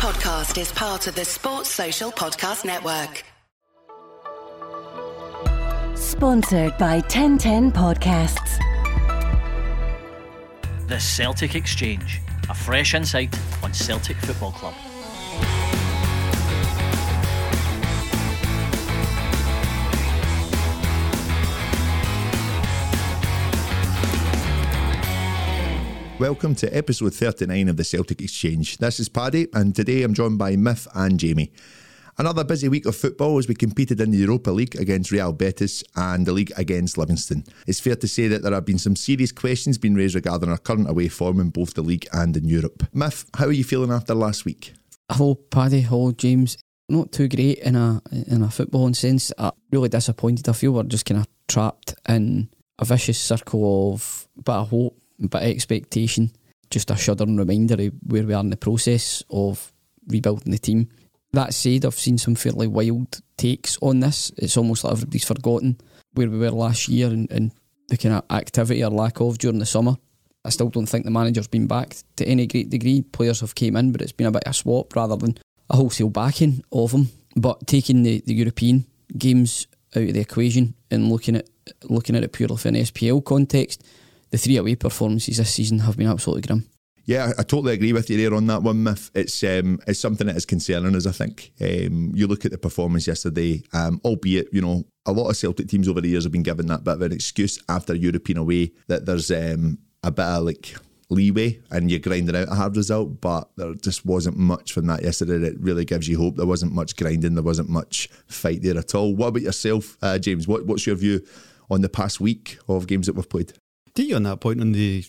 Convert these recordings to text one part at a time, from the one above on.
podcast is part of the Sports Social Podcast Network. Sponsored by 1010 Podcasts. The Celtic Exchange, a fresh insight on Celtic Football Club. Welcome to episode 39 of the Celtic Exchange. This is Paddy, and today I'm joined by Mif and Jamie. Another busy week of football as we competed in the Europa League against Real Betis and the league against Livingston. It's fair to say that there have been some serious questions being raised regarding our current away form in both the league and in Europe. Mif, how are you feeling after last week? Hello, Paddy. Hello, James. Not too great in a in a footballing sense. I'm really disappointed. I feel we're just kind of trapped in a vicious circle of bit of hope, of expectation. Just a shuddering reminder of where we are in the process of rebuilding the team. That said, I've seen some fairly wild takes on this. It's almost like everybody's forgotten where we were last year and, and the kind of activity or lack of during the summer. I still don't think the manager's been backed to any great degree. Players have came in, but it's been a bit of a swap rather than a wholesale backing of them. But taking the, the European games out of the equation and looking at looking at it purely from an SPL context, the three away performances this season have been absolutely grim. Yeah, I totally agree with you there on that one, Mif. It's um, it's something that is concerning us, I think. Um, you look at the performance yesterday, um, albeit, you know, a lot of Celtic teams over the years have been given that bit of an excuse after European away that there's um, a bit of like leeway and you're grinding out a hard result, but there just wasn't much from that yesterday that really gives you hope. There wasn't much grinding, there wasn't much fight there at all. What about yourself, uh, James? What, what's your view on the past week of games that we've played? To you on that point on the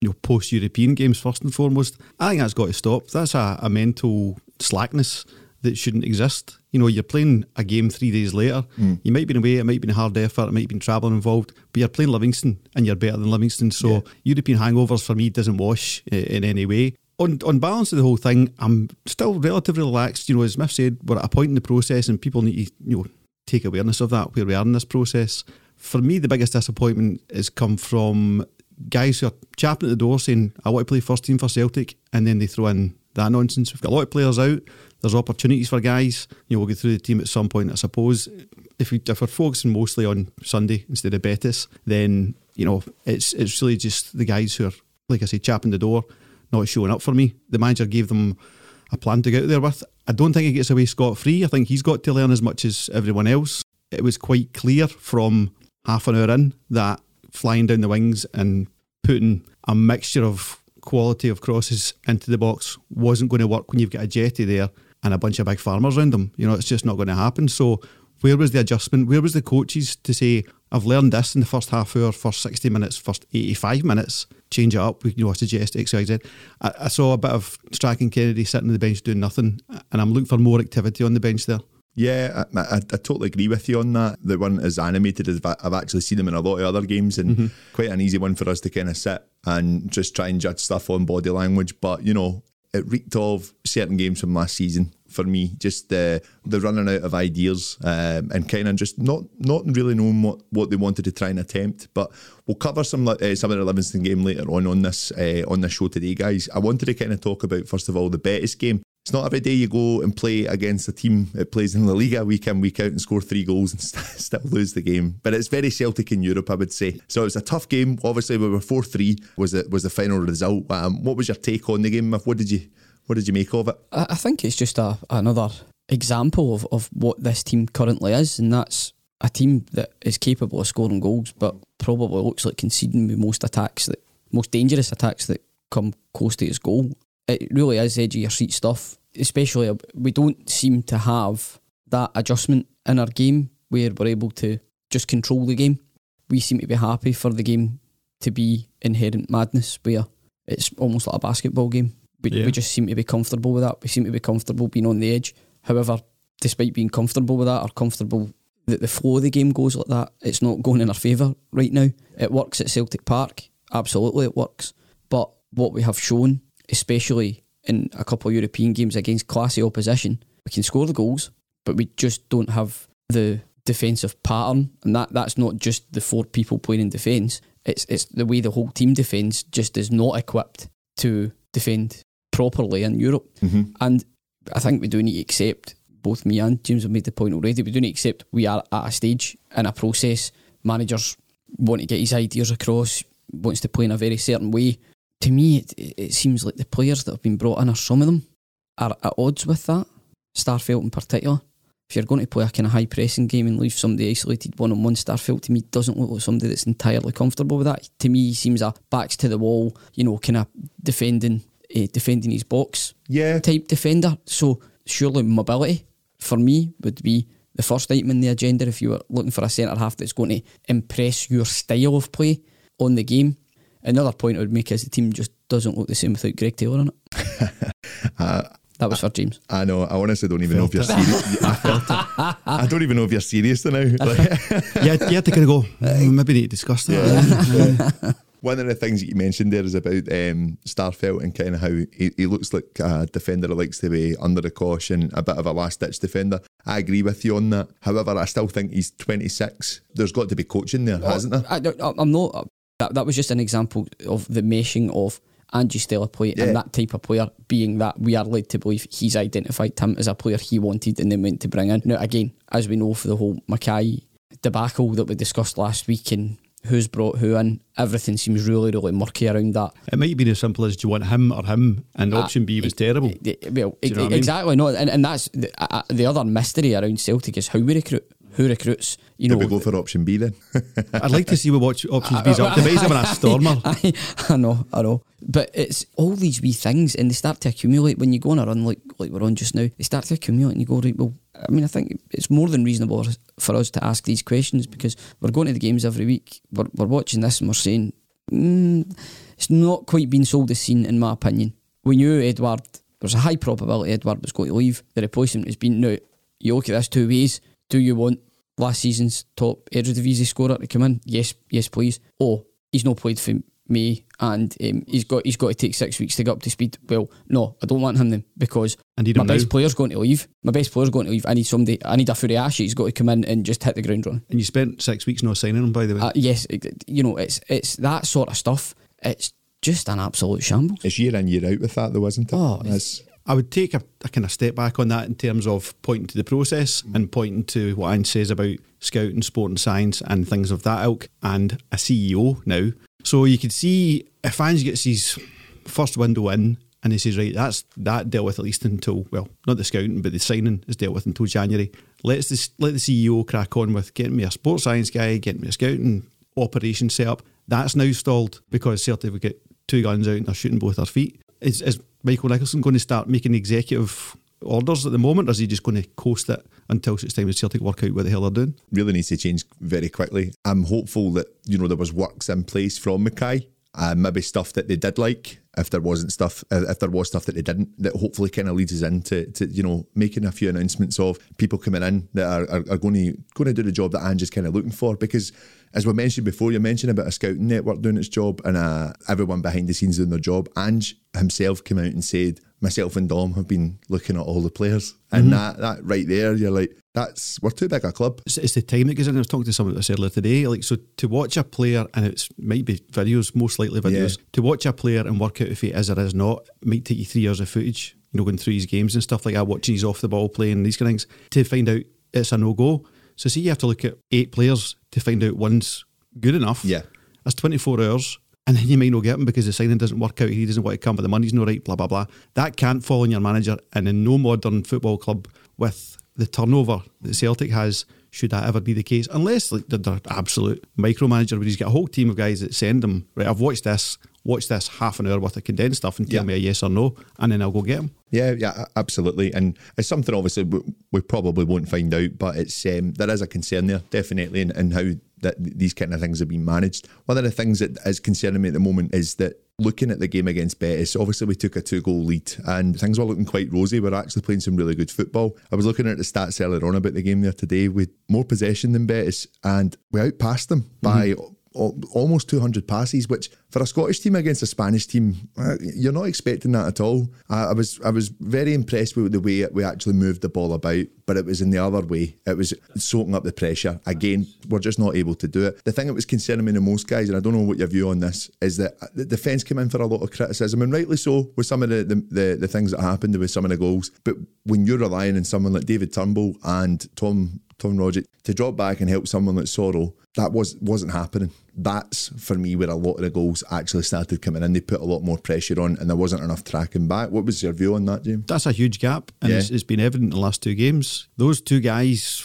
you know post European games first and foremost, I think that's got to stop. That's a, a mental slackness that shouldn't exist. You know, you're playing a game three days later. Mm. You might be away, it might be a hard effort, it might be travel involved, but you're playing Livingston and you're better than Livingston. So Yeah. European hangovers for me doesn't wash uh, in any way. On on balance of the whole thing, I'm still relatively relaxed. You know, as Mif said, we're at a point in the process and people need to, you know, take awareness of that where we are in this process. For me, the biggest disappointment has come from guys who are chapping at the door saying, I want to play first team for Celtic, and then they throw in that nonsense. We've got a lot of players out. There's opportunities for guys. You know, we'll get through the team at some point, I suppose. If, we, if we're focusing mostly on Sunday instead of Betis, then, you know, it's it's really just the guys who are, like I say, chapping the door, not showing up for me. The manager gave them a plan to get out there with. I don't think he gets away scot free. I think he's got to learn as much as everyone else. It was quite clear from half an hour in that flying down the wings and putting a mixture of quality of crosses into the box wasn't going to work when you've got Ajeti there and a bunch of big farmers around them. You know, it's just not going to happen. So where was the adjustment? Where was the coaches to say, I've learned this in the first half hour, first 60 minutes, first 85 minutes, change it up. We, you know, I suggest X, Y, Z. I, I saw a bit of Strachan Kennedy sitting on the bench doing nothing, and I'm looking for more activity on the bench there. Yeah, I, I, I totally agree with you on that. They weren't as animated as I've actually seen them in a lot of other games, and quite an easy one for us to kind of sit and just try and judge stuff on body language. But you know, it reeked of certain games from last season for me. Just the the running out of ideas um, and kind of just not not really knowing what, what they wanted to try and attempt. But we'll cover some uh, some of the Livingston game later on on this uh, on this show today, guys. I wanted to kind of talk about first of all the Betis game. It's not every day you go and play against a team that plays in La Liga week in, week out and score three goals and st- still lose the game. But it's very Celtic in Europe, I would say. So it was a tough game. Obviously, we were 4 3 was the, was the final result. Um, what was your take on the game? What did you what did you make of it? I, think it's just a, another example of, of what this team currently is, and that's a team that is capable of scoring goals, but probably looks like conceding with most attacks that most dangerous attacks that come close to its goal. It really is edge of your seat stuff. Especially, we don't seem to have that adjustment in our game where we're able to just control the game. We seem to be happy for the game to be inherent madness, where it's almost like a basketball game. We, Yeah. we just seem to be comfortable with that. We seem to be comfortable being on the edge. However, despite being comfortable with that or comfortable that the flow of the game goes like that, it's not going in our favour right now. It works at Celtic Park, absolutely it works. But what we have shown, especially in a couple of European games against classy opposition, we can score the goals, but we just don't have the defensive pattern. And that, that's not just the four people playing in defence. It's it's the way the whole team defends just is not equipped to defend properly in Europe. Mm-hmm. And I think we do need to accept, both me and James have made the point already, we do need to accept we are at a stage in a process. Managers want to get his ideas across, wants to play in a very certain way. To me, it, it seems like the players that have been brought in, or some of them, are at odds with that. Starfelt in particular. If you're going to play a kind of high pressing game and leave somebody isolated one on one, Starfelt to me doesn't look like somebody that's entirely comfortable with that. To me, he seems a backs to the wall, you know, kind of defending, uh, defending his box Yeah, type defender. So surely mobility for me would be the first item in the agenda if you were looking for a centre half that's going to impress your style of play on the game. Another point I would make is the team just doesn't look the same without Greg Taylor in it. that was for James. I know. I honestly don't even know if you're serious. I. I don't even know if you're serious now. Like, yeah, you had to kind of go, "Mm, maybe need to discuss that. One of the things that you mentioned there is about um, Starfelt and kind of how he, he looks like a defender that likes to be under the caution, a bit of a last ditch defender. I agree with you on that. However, I still think he's 26. There's got to be coaching there, hasn't there? I, don't- I'm not. That, that was just an example of the meshing of Angie Stella play Yeah. and that type of player being that we are led to believe he's identified him as a player he wanted and then went to bring in. Now, again, as we know for the whole McKay debacle that we discussed last week and who's brought who in, everything seems really, really murky around that. It might be as simple as do you want him or him? And option B was terrible. Eh, Well, you know what I mean? exactly. No, and, and that's the, uh, the other mystery around Celtic is how we recruit. Who recruits? You Did know, we go for option B then? I'd like to see what watch options B's up to. But he's having a stormer. I, I know, I know. But it's all these wee things and they start to accumulate when you go on a run like, like we're on just now. They start to accumulate and you go, right, well, I mean, I think it's more than reasonable for us to ask these questions because we're going to the games every week. We're, we're watching this and we're saying, mm, it's not quite been sold as seen, in my opinion. We knew Edouard, there's a high probability Edouard was going to leave. The replacement has been, now, you look at this two ways. Do you want last season's top Eredivisie scorer to come in? Yes, yes, please. Oh, he's not played for me, and um, he's got he's got to take six weeks to get up to speed. Well, no, I don't want him then because I my him best player's going to leave. My best player's going to leave. I need somebody. I need a Furuhashi. He's got to come in and just hit the ground running. And you spent six weeks not signing him, by the way. Uh, yes, it- you know it's it's that sort of stuff. It's just an absolute shambles. It's year in, year out with that, though, isn't it? Oh, That's- I would take a, a kind of step back on that in terms of pointing to the process mm. and pointing to what Anne says about scouting, sport and science and things of that ilk, and a CEO now. So you could see if Ange gets his first window in and he says, right, that's that dealt with at least until, well, not the scouting, but the signing is dealt with until January. Let's this, let the CEO crack on with getting me a sports science guy, getting me a scouting operation set up. That's now stalled because Celtic have get two guns out and they're shooting both their feet. Is, is Michael Nicholson going to start making executive orders at the moment, or is he just going to coast it until it's time for Celtic to work out what the hell they're doing? really needs to change very quickly. I'm hopeful that you know there was works in place from McKay, uh, maybe stuff that they did like. If there wasn't stuff, uh, if there was stuff that they didn't, that hopefully kind of leads us into to you know making a few announcements of people coming in that are, are, are going to going to do the job that Ange is kind of looking for. Because as we mentioned before, you mentioned about a scouting network doing its job and uh, everyone behind the scenes doing their job. Ange himself came out and said, myself and Dom have been looking at all the players, and that that right there, you're like, that's we're too big a club. It's, it's the time that goes in. I was talking to someone that said earlier today, like so to watch a player, and it might be videos, most likely videos, to watch a player and work out if he is or is not might take you three years of footage. You know, going through his games and stuff like that, watching his off the ball playing these kind of things to find out it's a no go. So see, you have to look at eight players to find out one's good enough. Yeah. that's twenty four hours. And then you may not get him because the signing doesn't work out. He doesn't want to come, but the money's not right. Blah blah blah. That can't fall on your manager. And in no modern football club with the turnover that Celtic has, should that ever be the case? Unless like they're, they're absolute micromanager, where he's got a whole team of guys that send him right. I've watched this. Watch this half an hour worth of condensed stuff and tell Yeah. me a yes or no, and then I'll go get him. Yeah, yeah, absolutely, and it's something obviously we, we probably won't find out, but it's um, there is a concern there definitely in, in how that these kind of things are being managed. One of the things that is concerning me at the moment is that looking at the game against Betis, obviously we took a two goal lead and things were looking quite rosy. We're actually playing some really good football. I was looking at the stats earlier on about the game there today with more possession than Betis, and we outpassed them by al- almost 200 passes, which for a Scottish team against a Spanish team, uh, you're not expecting that at all. I, I was I was very impressed with the way we actually moved the ball about, but it was in the other way. It was soaking up the pressure. Again, we're just not able to do it. The thing that was concerning me the most, guys, and I don't know what your view on this, is that the defence came in for a lot of criticism, and rightly so, with some of the, the, the, the things that happened with some of the goals. But when you're relying on someone like David Turnbull and Tom Tom Rogic to drop back and help someone like Soro, that was wasn't happening. That's for me where a lot of the goals actually started coming in. They put a lot more pressure on, and there wasn't enough tracking back. What was your view on that, James? That's a huge gap, and Yeah. it's, it's been evident in the last two games. Those two guys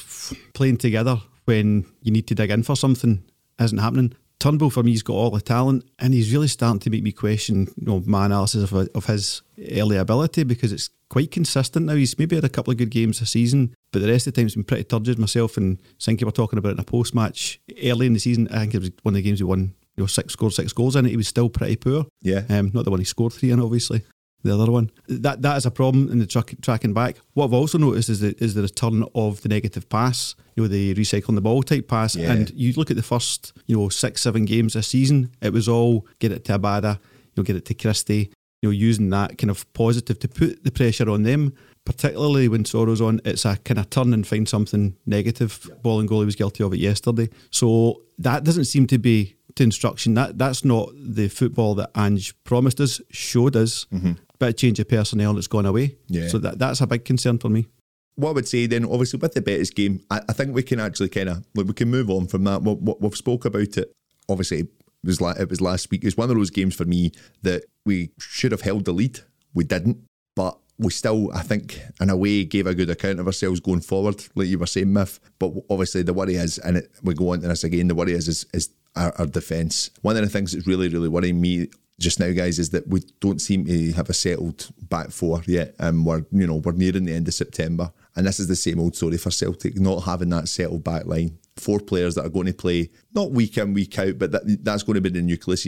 playing together when you need to dig in for something isn't happening. Turnbull for me, he's got all the talent, and he's really starting to make me question, you know, my analysis of, of his early ability because it's quite consistent now. He's maybe had a couple of good games this season, but the rest of the time it's been pretty turgid. Myself and Sinky were talking about it in a post match early in the season. I think it was one of the games he won. You know, six scored six goals in it. He was still pretty poor. Yeah. Um, not the one he scored three in, obviously. The other one. That that is a problem in the track, tracking back. What I've also noticed is the, is the return of the negative pass, you know, the recycling the ball type pass. Yeah. And you look at the first, you know, six, seven games this season, it was all get it to Abada, you'll get it to Christie, you know, using that kind of positive to put the pressure on them. Particularly when Soro's on, it's a kind of turn and find something negative. Bolingoli was guilty of it yesterday. So that doesn't seem to be to instruction. That that's not the football that Ange promised us, showed us. Mm-hmm. Bit of change of personnel that's gone away. Yeah. So that that's a big concern for me. what I would say then, obviously with the Betis game, I, I think we can actually kind of like we can move on from that. We, we, we've spoke about it. Obviously, it was la- it was last week. It was one of those games for me that we should have held the lead. We didn't, but we still, I think, in a way, gave a good account of ourselves going forward, like you were saying, Mif. But obviously, the worry is, and it, we go on to this again. The worry is is, is our, our defence. One of the things that's really, really worrying me just now, guys, is that we don't seem to have a settled back four yet. and we're you know we're nearing the end of September, and this is the same old story for Celtic, not having that settled back line. Four players that are going to play not week in week out, but that, that's going to be the nucleus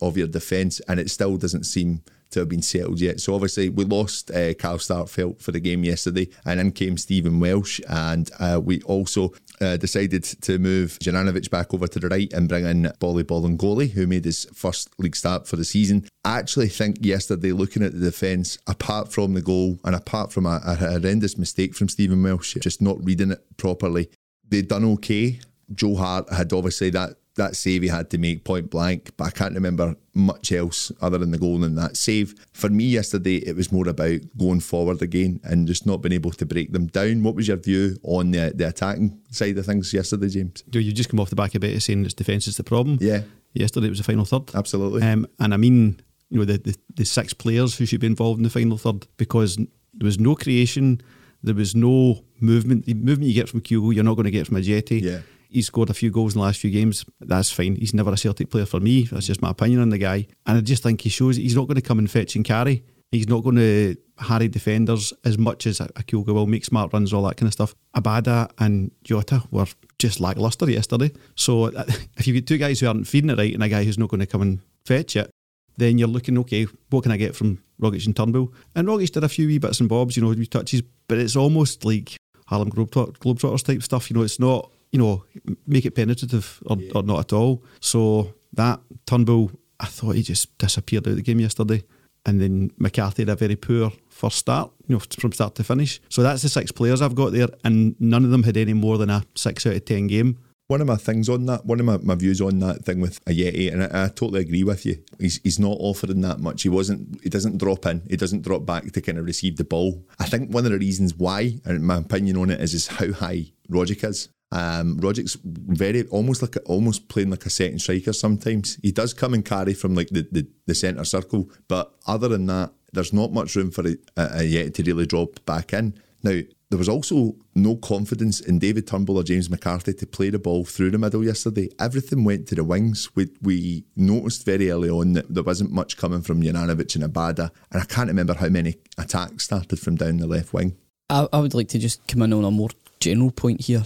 of your, defence, and it still doesn't seem to have been settled yet. So obviously we lost uh, Carl Starfelt for the game yesterday, and in came Stephen Welsh, and uh, we also uh, decided to move Juranovic back over to the right and bring in Boli Bolingoli, who made his first league start for the season. I actually think yesterday, looking at the defence, apart from the goal and apart from a, a horrendous mistake from Stephen Welsh, just not reading it properly, they done okay. Joe Hart had obviously that that save he had to make point blank, but I can't remember much else other than the goal and that save. For me yesterday, it was more about going forward again and just not being able to break them down. What was your view on the the attacking side of things yesterday, James? Do you just come off the back a bit of it saying it's defence is the problem? Yeah. Yesterday it was the final third. Absolutely. Um, and I mean, you know, the, the the six players who should be involved in the final third because there was no creation, there was no movement. The movement you get from Kyogo, you're not going to get from Ajeti. Yeah. He scored a few goals in the last few games. That's fine. He's never a Celtic player for me. That's just my opinion on the guy. And I just think he shows he's not going to come and fetch and carry. He's not going to harry defenders as much as Kyogo will, make smart runs, all that kind of stuff. Abada and Jota were just lacklustre yesterday. So if you get two guys who aren't feeding it right and a guy who's not going to come and fetch it, then you're looking, okay, what can I get from Rogic and Turnbull? And Rogic did a few wee bits and bobs, you know, wee touches, but it's almost like Harlem Globetrot- Globetrotters type stuff. You know, it's not, you know, make it penetrative or, or not at all. So that Turnbull, I thought he just disappeared out of the game yesterday. And then McCarthy had a very poor first start, you know, from start to finish. So that's the six players I've got there, and none of them had any more than a six out of ten game. One of my things on that, one of my, my views on that thing with Ajeti, and I, I totally agree with you. He's he's not offering that much. He wasn't. He doesn't drop in. He doesn't drop back to kind of receive the ball. I think one of the reasons why, and my opinion on it is, is how high Rogic is. Um, Rogic's very almost like a, almost playing like a second striker. Sometimes he does come and carry from like the the, the centre circle, but other than that, there's not much room for a, a, Ajeti to really drop back in. Now, there was also no confidence in David Turnbull or James McCarthy to play the ball through the middle yesterday. Everything went to the wings. We, we noticed very early on that there wasn't much coming from Juranovic and Abada, and I can't remember how many attacks started from down the left wing. I, I would like to just come in on a more general point here,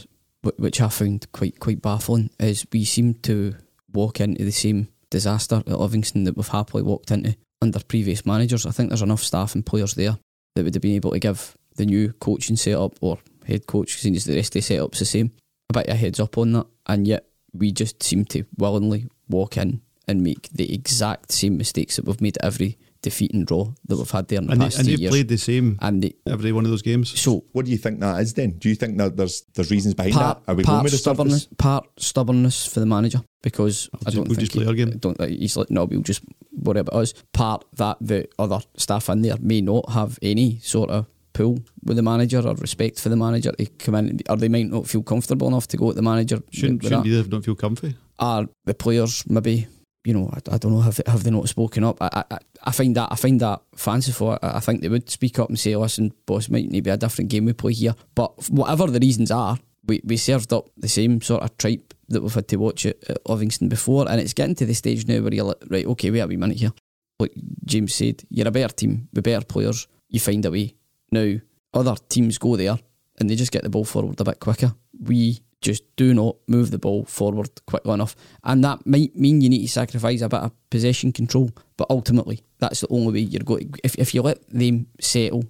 which I found quite quite baffling, is we seem to walk into the same disaster at Livingston that we've happily walked into under previous managers. I think there's enough staff and players there that would have been able to give the new coaching setup or head coach, since the rest of the setup's the same, a bit of a heads up on that. And yet we just seem to willingly walk in and make the exact same mistakes that we've made every defeat and draw that we've had there in the And, they, And they've played the same and they, every one of those games. so What do you think that is then? Do you think that there's there's reasons behind part, that? Are we going part with the stubbornness, surface? part stubbornness for the manager because I just- don't we'll think just play he- our game. I Don't think he's like no, we'll just worry about us. Part that the other staff in there may not have any sort of pull with the manager or respect for the manager to come in, or they might not feel comfortable enough to go at the manager. Shouldn't, shouldn't either they don't feel comfy. Are the players maybe? You know, I, I don't know. Have they, have they not spoken up? I, I I find that I find that fanciful. I, I think they would speak up and say, "Listen, boss, might need to be a different game we play here." But whatever the reasons are, we, we served up the same sort of tripe that we've had to watch at, at Livingston before, and it's getting to the stage now where you're like, right, okay, wait a wee minute here. Like James said, you're a better team with better players. You find a way. Now other teams go there and they just get the ball forward a bit quicker. We just do not move the ball forward quickly enough. And that might mean you need to sacrifice a bit of possession control. But ultimately, that's the only way you're going. If, if you let them settle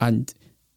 and,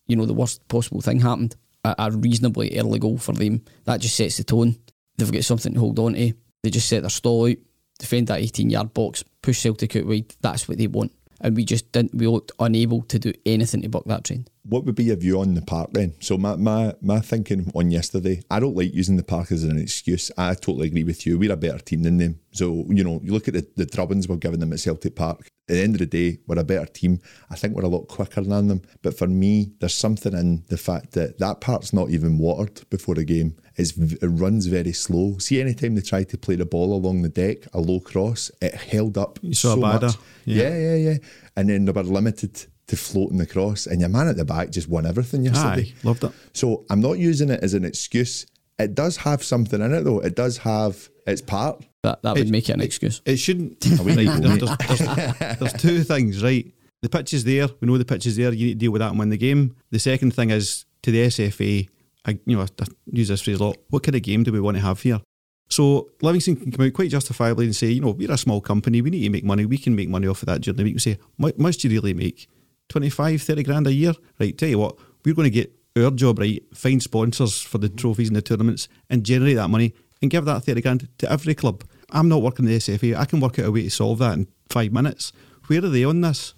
you know, the worst possible thing happened, a, a reasonably early goal for them, that just sets the tone. They've got something to hold on to. They just set their stall out, defend that 18 yard box, push Celtic out wide. That's what they want. And we just didn't, we looked unable to do anything to buck that trend. What would be your view on the park then? So my, my my thinking on yesterday, I don't like using the park as an excuse. I totally agree with you. We're a better team than them. So, you know, you look at the, the drubbins we're giving them at Celtic Park. At the end of the day, we're a better team. I think we're a lot quicker than them. But for me, there's something in the fact that that part's not even watered before the game. It's, it runs very slow. See, anytime they tried to play the ball along the deck, a low cross, it held up You saw so Abada, much. yeah. yeah, yeah, yeah. And then they were limited to floating the cross, and your man at the back just won everything yesterday. Aye, loved it. So I'm not using it as an excuse. It does have something in it, though. It does have its part. That that would It- make it an excuse. It shouldn't. Right, you there's, there's, there's, there's two things, right? The pitch is there. We know the pitch is there. You need to deal with that and win the game. The second thing is to the SFA. I, you know, I, I use this phrase a lot. What kind of game do we want to have here? So Livingston can come out quite justifiably and say, you know, we're a small company. We need to make money. We can make money off of that during the week. We say, "Mu- much do you really make? 25, 30 grand a year? Right, tell you what, we're going to get our job right, find sponsors for the trophies and the tournaments and generate that money and give that 30 grand to every club. I'm not working the SFA. I can work out a way to solve that in five minutes. Where are they on this?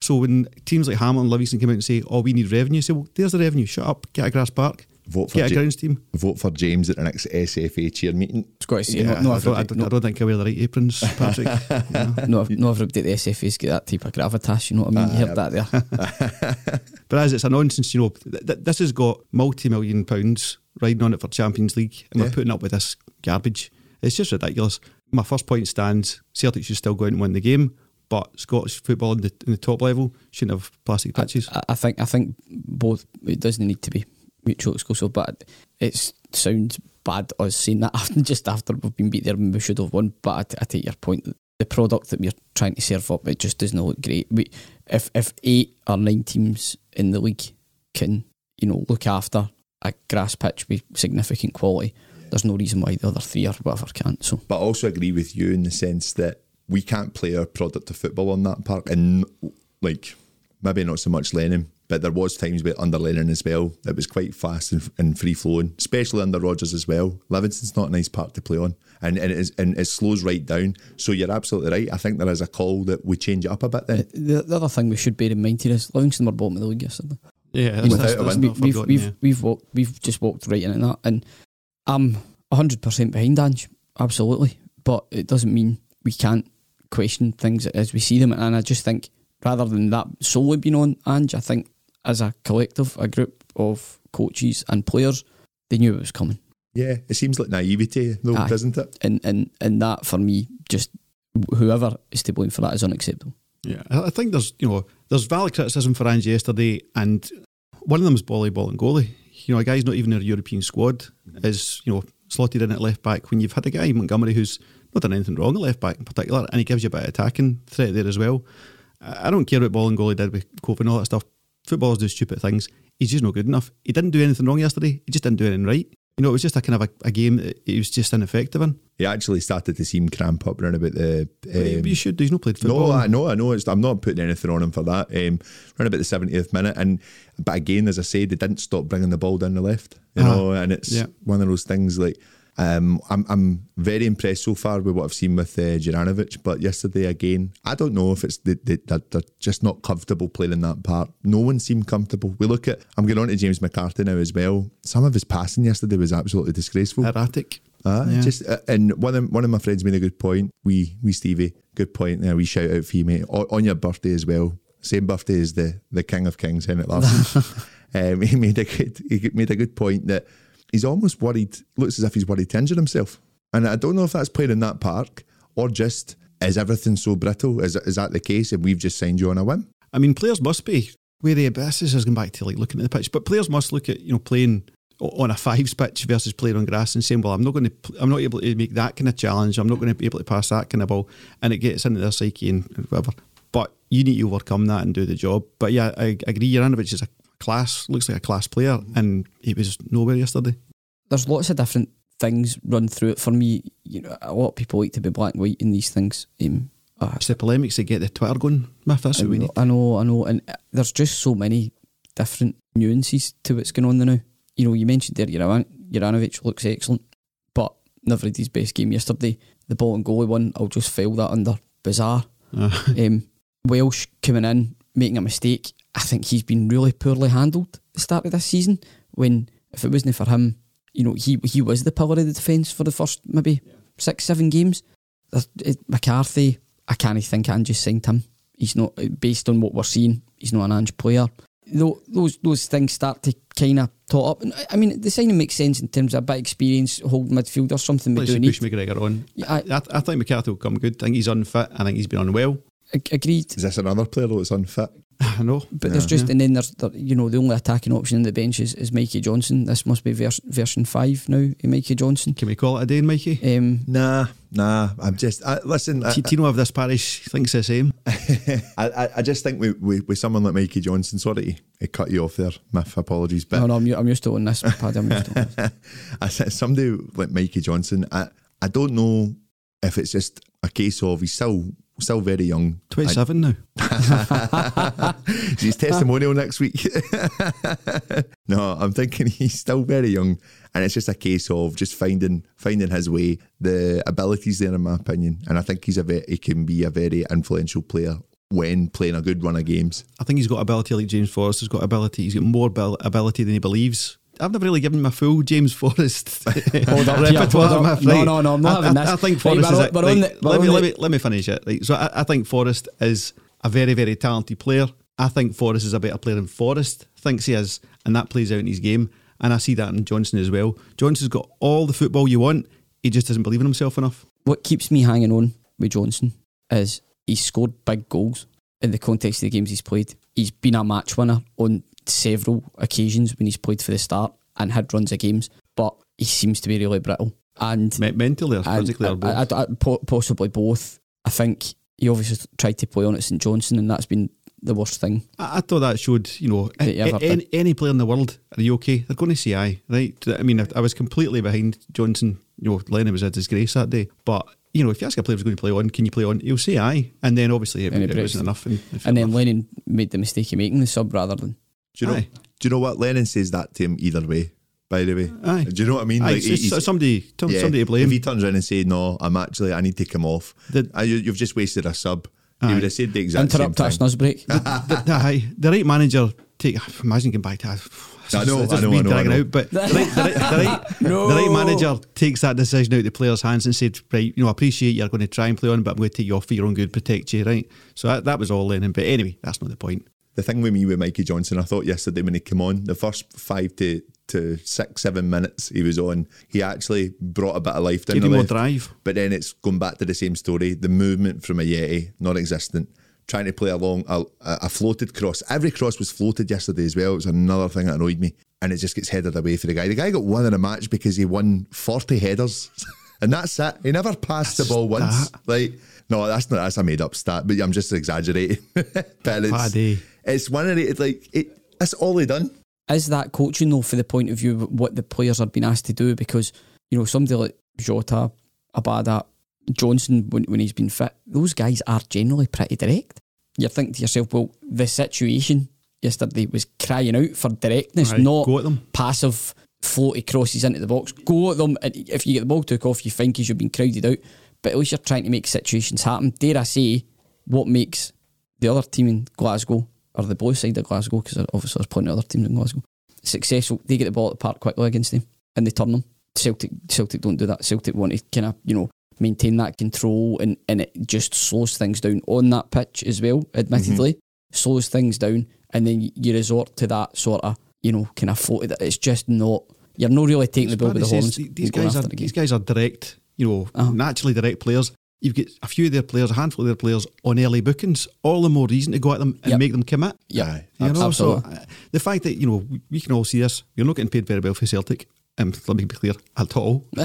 So when teams like Hamilton and Livingston come out and say, oh, we need revenue, say, well, there's the revenue. Shut up. Get a grass park. Vote for Get a grounds team. Vote for James at the next SFA chair meeting. It's got to say, Yeah, no, no, I, don't, I, don't, no, I don't think I wear the right aprons, Patrick. You know. no, no, everybody at the SFA's get that type of gravitas, you know what I mean? you ah, heard that there. But as it's a nonsense, you know, th- th- this has got multi million pounds riding on it for Champions League, and Yeah. we're putting up with this garbage. It's just ridiculous. My first point stands Celtic should still go out and win the game, but Scottish football in the, in the top level shouldn't have plastic pitches. I, I think I think both it doesn't need to be mutual exclusive, but it sounds bad us saying that after just after we've been beat there when we should have won. But I, I take your point. The product that we're trying to serve up, it just doesn't look great. We, if if eight or nine teams in the league can you know look after a grass pitch with significant quality, there's no reason why the other three or whatever can't. So But I also agree with you in the sense that we can't play our product of football on that park. And like, maybe not so much Lennon, but there was times with under Lennon as well. It was quite fast and, and free flowing, especially under Rodgers as well. Livingston's not a nice park to play on, and and it, is, and it slows right down. So you're absolutely right. I think there is a call that we change it up a bit then. Uh, the, the other thing we should bear in mind here is Livingston were bottom of the league yesterday. yeah, Without that's, a that's win. not we've we've yeah. we've walked we've just walked right into that, and I'm hundred percent behind Ange, absolutely. But it doesn't mean we can't question things as we see them, and I just think rather than that solely being on Ange, I think as a collective, a group of coaches and players, they knew it was coming, Yeah, it seems like naivety, though, Aye. doesn't it? and and and that for me, just whoever is to blame for that is unacceptable. Yeah, I I think there's you know there's valid criticism for Ange yesterday, and one of them is Boli Bolingoli. You know, a guy's not even in a European squad mm-hmm. is you know slotted in at left back when you've had a guy Montgomery who's not done anything wrong at left back in particular, and he gives you a bit of attacking threat there as well. I I don't care what Bolingoli did with Cope and all that stuff. Footballers do stupid things. He's just not good enough. He didn't do anything wrong yesterday. He just didn't do anything right. You know, it was just a kind of a, a game that he was just ineffective in. He actually started to seem cramp up around about the. Um, you should. He's not played football. No, I know, I know. It's, I'm not putting anything on him for that. Um, around about the 70th minute, and but again, as I say, they didn't stop bringing the ball down the left. You Ah, know, and it's yeah. one of those things like Um, I'm I'm very impressed so far with what I've seen with uh, Juranovic, but yesterday again, I don't know if it's the, the, that they're just not comfortable playing in that part. No one seemed comfortable. We look at I'm going on to James McCarthy now as well. Some of his passing yesterday was absolutely disgraceful. Erratic. Uh, Yeah. just uh, and one of one of my friends made a good point. We we Stevie, good point there. We shout out for you, mate. O- on your birthday as well. Same birthday as the the King of Kings, Henrik Larsson. um, he made a good he made a good point that he's almost worried. Looks as if he's worried to injure himself. And I don't know if that's playing in that park or just is everything so brittle? Is is that the case? And we've just signed you on a whim. I mean, players must be wary. But this is going back to like looking at the pitch. But players must look at you know playing on a fives pitch versus playing on grass and saying, "Well, I'm not going to, I'm not able to make that kind of challenge. I'm not going to be able to pass that kind of ball," and it gets into their psyche and whatever. But you need to overcome that and do the job. But yeah, I agree. Juranovic is a class, looks like a class player, and he was nowhere yesterday. There's lots of different things run through it for me. You know, a lot of people like to be black and white in these things. Um, uh, It's the polemics that get the Twitter going. Mif, that's what we need. I know, I know, and uh, there's just so many different nuances to what's going on there now. You know, you mentioned there, Juran- Juranovic looks excellent, but never had his best game yesterday. The Bolingoli one, I'll just fail that under bizarre. Uh, Um, Welsh coming in, making a mistake. I think he's been really poorly handled at the start of this season. When if it wasn't for him, you know, he he was the pillar of the defence for the first maybe six, seven games. It- McCarthy, I can't think Ange just signed him. He's not based on what we're seeing. He's not an Ange player. Though Those those things start to kind of tot up. And I- I mean, the signing makes sense in terms of a bit of experience, hold midfielder, something we let's push need. McGregor on. Yeah, I- I, I think McCarthy will come good. I think he's unfit. I think he's been unwell. Agreed. Is this another player that's unfit? I know. But there's just, and then there's, there, you know, the only attacking option in the bench is, is Mikey Johnston. This must be vers- version five now, Mikey Johnston. Can we call it a day, Mikey? Um, Nah, nah. I'm just I, listen. I, T- Tino of this parish thinks the same. I, I, I just think with, with, with someone like Mikey Johnston, sorry to, to cut you off there, Mif, apologies, but no, no, I'm, u- I'm used to on this, Paddy. I'm used to on this. I said somebody like Mikey Johnston, I, I don't know if it's just a case of he's still still very young. 27 now. Is his testimonial next week? no, I'm thinking he's still very young, and it's just a case of just finding finding his way. The abilities there, in my opinion, and I think he's a ve- he can be a very influential player when playing a good run of games. I think he's got ability like James Forrest has got ability. He's got more abil- ability than he believes. I've never really given him a full James Forrest Hold up, yeah, repertoire. hold up. No, no, no, I'm not I, having I, this. I think Forrest we're is. on- a- we're on like, the- let, me, on let, me, let me finish it. Right? So I, I think Forrest is a very, very talented player. I think Forrest is a better player than Forrest thinks he is, and that plays out in his game. And I see that in Johnston as well. Johnston's got all the football you want. He just doesn't believe in himself enough. What keeps me hanging on with Johnston is he's scored big goals in the context of the games he's played. He's been a match winner on several occasions when he's played for the start and had runs of games, but he seems to be really brittle. And Me- mentally or And or both. I- I- po- possibly both. I think he obviously tried to play on at St Johnstone, and that's been the worst thing. I, I thought that showed, you know, any, any player in the world, are you okay? They're going to say aye, right? I mean, I, I was completely behind Johnston. You know, Lennon was a disgrace that day. But, you know, if you ask a player who's going to play on, can you play on? He'll say aye. And then obviously it, And he it wasn't enough. And, And then was- Lennon made the mistake of making the sub rather than. Do you know? Aye. Do you know what Lennon says that to him either way? By the way, Aye. do you know what I mean? aye, Like, it's somebody, some- yeah, somebody to blame. If he turns around and say, "No, I'm actually, I need to come off," The- uh, you, you've just wasted a sub. Aye. He would have said the exact Interrupt same us, thing. Nuzbreak. the, the, aye, the right manager take. Imagine getting back to. I know, it's I just know, me I know, I dragging know. out, but the right, the, right, the, right, No. the right manager takes that decision out of the players' hands and said, "Right, you know, I appreciate you're going to try and play on, but I'm going to take you off for your own good, protect you, right?" So that, that was all Lennon. But anyway, that's not the point. The thing with me with Mikey Johnston, I thought yesterday when he came on, the first five to, to six, seven minutes he was on, he actually brought a bit of life down the you more drive. But then it's going back to the same story. The movement from Ajeti, non existent. Trying to play along a, a floated cross. Every cross was floated yesterday as well. It was another thing that annoyed me. And it just gets headed away for the guy. The guy got one in a match because he won 40 headers. and that's it. He never passed the ball once. Like, no, that's not that's a made up stat, but I'm just exaggerating. but it's. It's one of the, it's like, it, that's all he done. Is that coaching though, for the point of view of what the players are being asked to do? Because you know somebody like Jota, Abada, Johnston, when, when he's been fit, those guys are generally pretty direct. You think to yourself, well, the situation yesterday was crying out for directness, Right, not go at them. passive floaty crosses into the box. Go at them, and if you get the ball took off, you think you've been crowded out. But at least you're trying to make situations happen. Dare I say, what makes the other team in Glasgow, or the blue side of Glasgow, because obviously there's plenty of other teams in Glasgow, successful. They get the ball at the park quickly against them, and they turn them. Celtic, Celtic don't do that. Celtic want to kind of, you know, maintain that control, and, and it just slows things down on that pitch as well. Admittedly, slows things down, and then you resort to that sort of, you know, kind of floated. It's just not. You're not really taking the ball with the horns. These guys are the these guys are direct, you know, Uh-huh. naturally direct players. You've got a few of their players, a handful of their players on early bookings. All the more reason to go at them and Yep. make them commit. Yeah, You know, so absolutely. uh, the fact that you know we- can all see this, you're not getting paid very well for Celtic. Um, let me be clear, at all.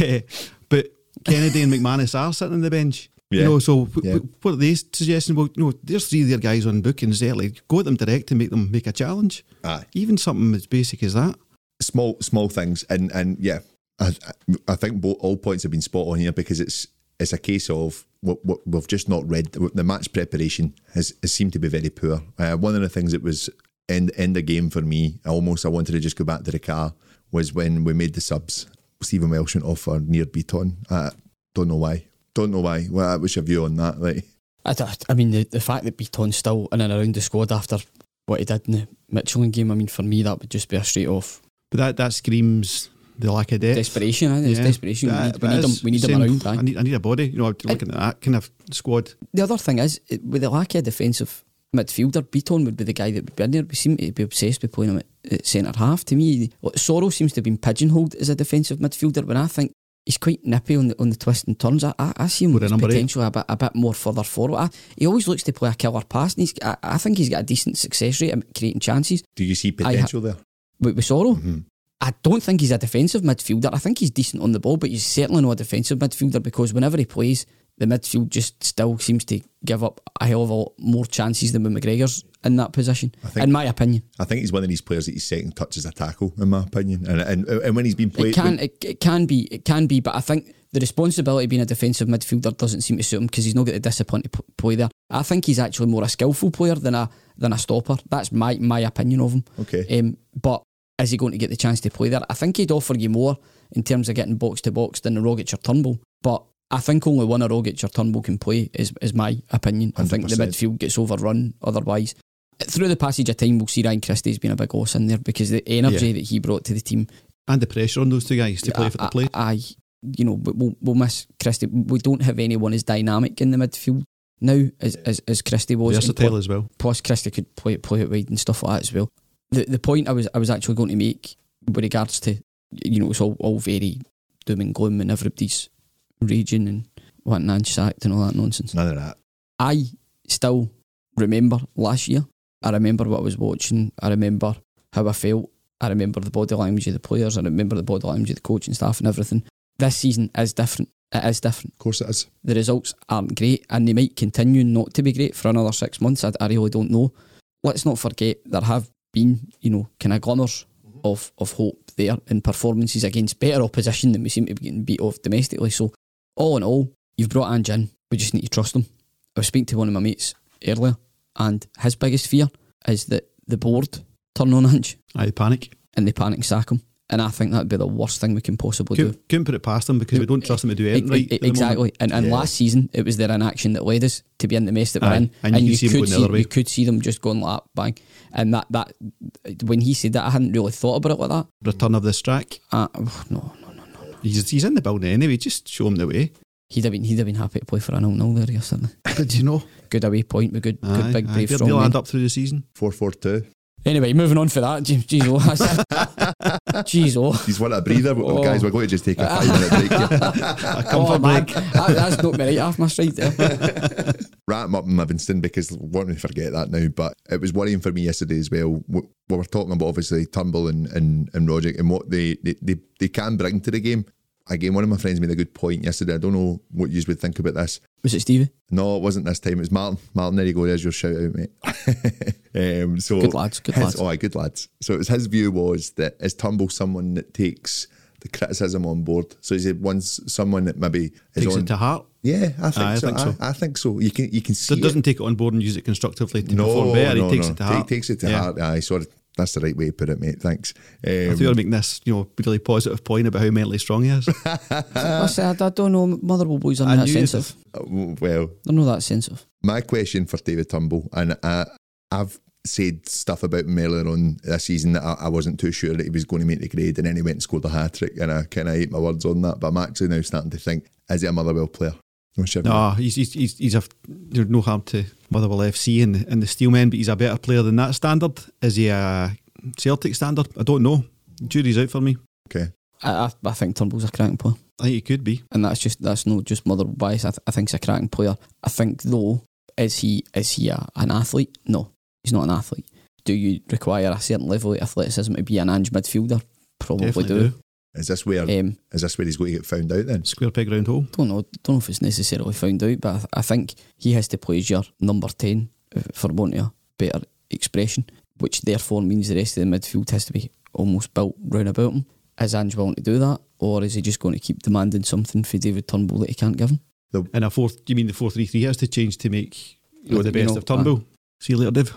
Eh, but Kennedy and McManus are sitting on the bench. Yeah. You know, so Yeah. w- what are they suggesting? Well, you know, there's three of their guys on bookings early. Go at them direct and make them make a challenge. Aye. Even something as basic as that. small small things and and yeah I, I I think both, all points have been spot on here because it's it's a case of what, what we've just not read the match preparation has, has seemed to be very poor. Uh, one of the things that was end end the game for me almost I wanted to just go back to the car was when we made the subs. Stephen Welsh went off for Nir Bitton uh, don't know why. Don't know why. Well, what's your view on that? Like I, th- I mean, the, the fact that Bitton's still in and around the squad after what he did in the Midtjylland game, I mean, for me, that would just be a straight off. But that that screams the lack of depth. desperation. I think It's Yeah. desperation. We need, we need, him, we need him saying, around. I need, I need a body. You know, looking at that kind of squad. The other thing is, with the lack of defensive midfielder, Bitton would be the guy that would be in there. We seem to be obsessed with playing him at, at centre half. To me, like, Soro seems to have been pigeonholed as a defensive midfielder when I think he's quite nippy on the on the twists and turns. I, I, I see him With a eight. potentially a bit a bit more further forward. I, he always looks to play a killer pass, and he's I, I think he's got a decent success rate at creating chances. do you see potential there With, with Soro, mm-hmm. I don't think he's a defensive midfielder. I think he's decent on the ball, but he's certainly not a defensive midfielder because whenever he plays, the midfield just still seems to give up a hell of a lot more chances than when McGregor's in that position. think- in my opinion, I think he's one of these players that his second touch is a tackle in my opinion and and, and when he's been played it can it, it can be it can be, but I think the responsibility of being a defensive midfielder doesn't seem to suit him because he's not got the discipline to play there. I think he's actually more a skillful player than a than a stopper. That's my my opinion of him. Okay. Um, but is he going to get the chance to play there? I think he'd offer you more in terms of getting box to box than Rogic or Turnbull. But I think only one of Rogic or Turnbull can play, is, is my opinion. I think the midfield gets overrun otherwise. Through the passage of time, we'll see Ryan Christie's been a big loss in there because the energy Yeah. that he brought to the team. And the pressure on those two guys to play for the play. I, I- you know, we- we'll, we'll miss Christie. We don't have anyone as dynamic in the midfield now as, as, as Christie was. Versatile plus- as well. plus Christie could play play it wide and stuff like that as well. The the point I was I was actually going to make with regards to you know it's all, all very doom and gloom and everybody's raging and wanting Ange sacked and all that nonsense. none of that I still remember last year. I remember what I was watching. I remember how I felt. I remember the body language of the players. I remember the body language of the coaching staff and everything. This season is different. It is different of course it is the results aren't great and they might continue not to be great for another six months. I, I really don't know. Let's not forget there have been, you know, kind of glimmers mm-hmm. of, of hope there in performances against better opposition than we seem to be getting beat off domestically. So, all in all, you've brought Ange in. We just need to trust him. I was speaking to one of my mates earlier, and his biggest fear is that the board turn on Ange I panic. and they panic sack him. And I think that'd be the worst thing we can possibly do. Couldn't, couldn't put it past them because we don't trust them to do anything right. e- at exactly. And, and Yeah. last season, it was their inaction that led us to be in the mess that we're in. And you could see them could going the other way. you could see them just going like bang. And that, that when he said that, I hadn't really thought about it like that. Return of this track. Uh, no, no, no, no. no. He's, he's in the building anyway. Just show him the way. He'd have been he'd have been happy to play for a nil nil there yesterday. But you know, Good away point with good, aye, good big aye, brave they'll, strong they'll men. add up through the season. 4-4-2 Anyway, moving on for that. Jeez, oh, jeez, oh. He's want a breather, but Oh. guys, we're going to just take a five minute break here. Oh, a Oh, comfort man. break. That, that's not me right off my stride there. Wrap him up in Livingston because we to forget that now. But it was worrying for me yesterday as well. We we were talking about obviously Turnbull and and, and Rogic and what they, they, they, they can bring to the game. Again, one of my friends made a good point yesterday. I don't know what you would think about this. Was it Stevie? No, it wasn't this time. It was Martin. Martin, there you go. There's your shout out, mate. Um, so Good lads, good his, lads. Oh, aye, good lads. So it was his view was that is Turnbull someone that takes the criticism on board? So he said once someone that maybe is Takes on? it to heart. yeah, I think Aye, I so. think so. I, I think so. You can you can see So it. doesn't take it on board and use it constructively to perform better. no, he takes no. it to Take- heart. takes it to Yeah. heart. Aye, sort of That's the right way to put it, mate. Thanks. I Um, thought you were making this, you know, really positive point about how mentally strong he is. I said I don't know. Motherwell boys are not that knew you sensitive. well, They're not that sensitive. my question for David Turnbull, and I, I've said stuff about him earlier on this season that I, I wasn't too sure that he was going to make the grade, and then he went and scored a hat trick, and I kind of ate my words on that. But I'm actually now starting to think, is he a Motherwell player? No, sure. he's, he's, he's, he's a, there's no harm to Motherwell FC and, and the Steelmen, but he's a better player than that standard. Is he a Celtic standard? I don't know. Jury's out for me. Okay. I, I, I think Turnbull's a cracking player. I think he could be. and that's just that's not just Motherwell bias. I, th- I think he's a cracking player. I think though, is he is he a, an athlete? No, he's not an athlete. Do you require a certain level of athleticism to be an Ange midfielder? Probably Definitely do. do. Is this where Um, is this where he's going to get found out then? Square peg round hole. don't know. Don't know if it's necessarily found out, but I, th- I think he has to play as your number ten, uh, for want of a better expression. Which therefore means the rest of the midfield has to be almost built round about him. Is Ange willing to do that, or is he just going to keep demanding something for David Turnbull that he can't give him? And a fourth, do you mean the 4 3 3 has to change to make you know, the best know, of Turnbull? See you later, Dave.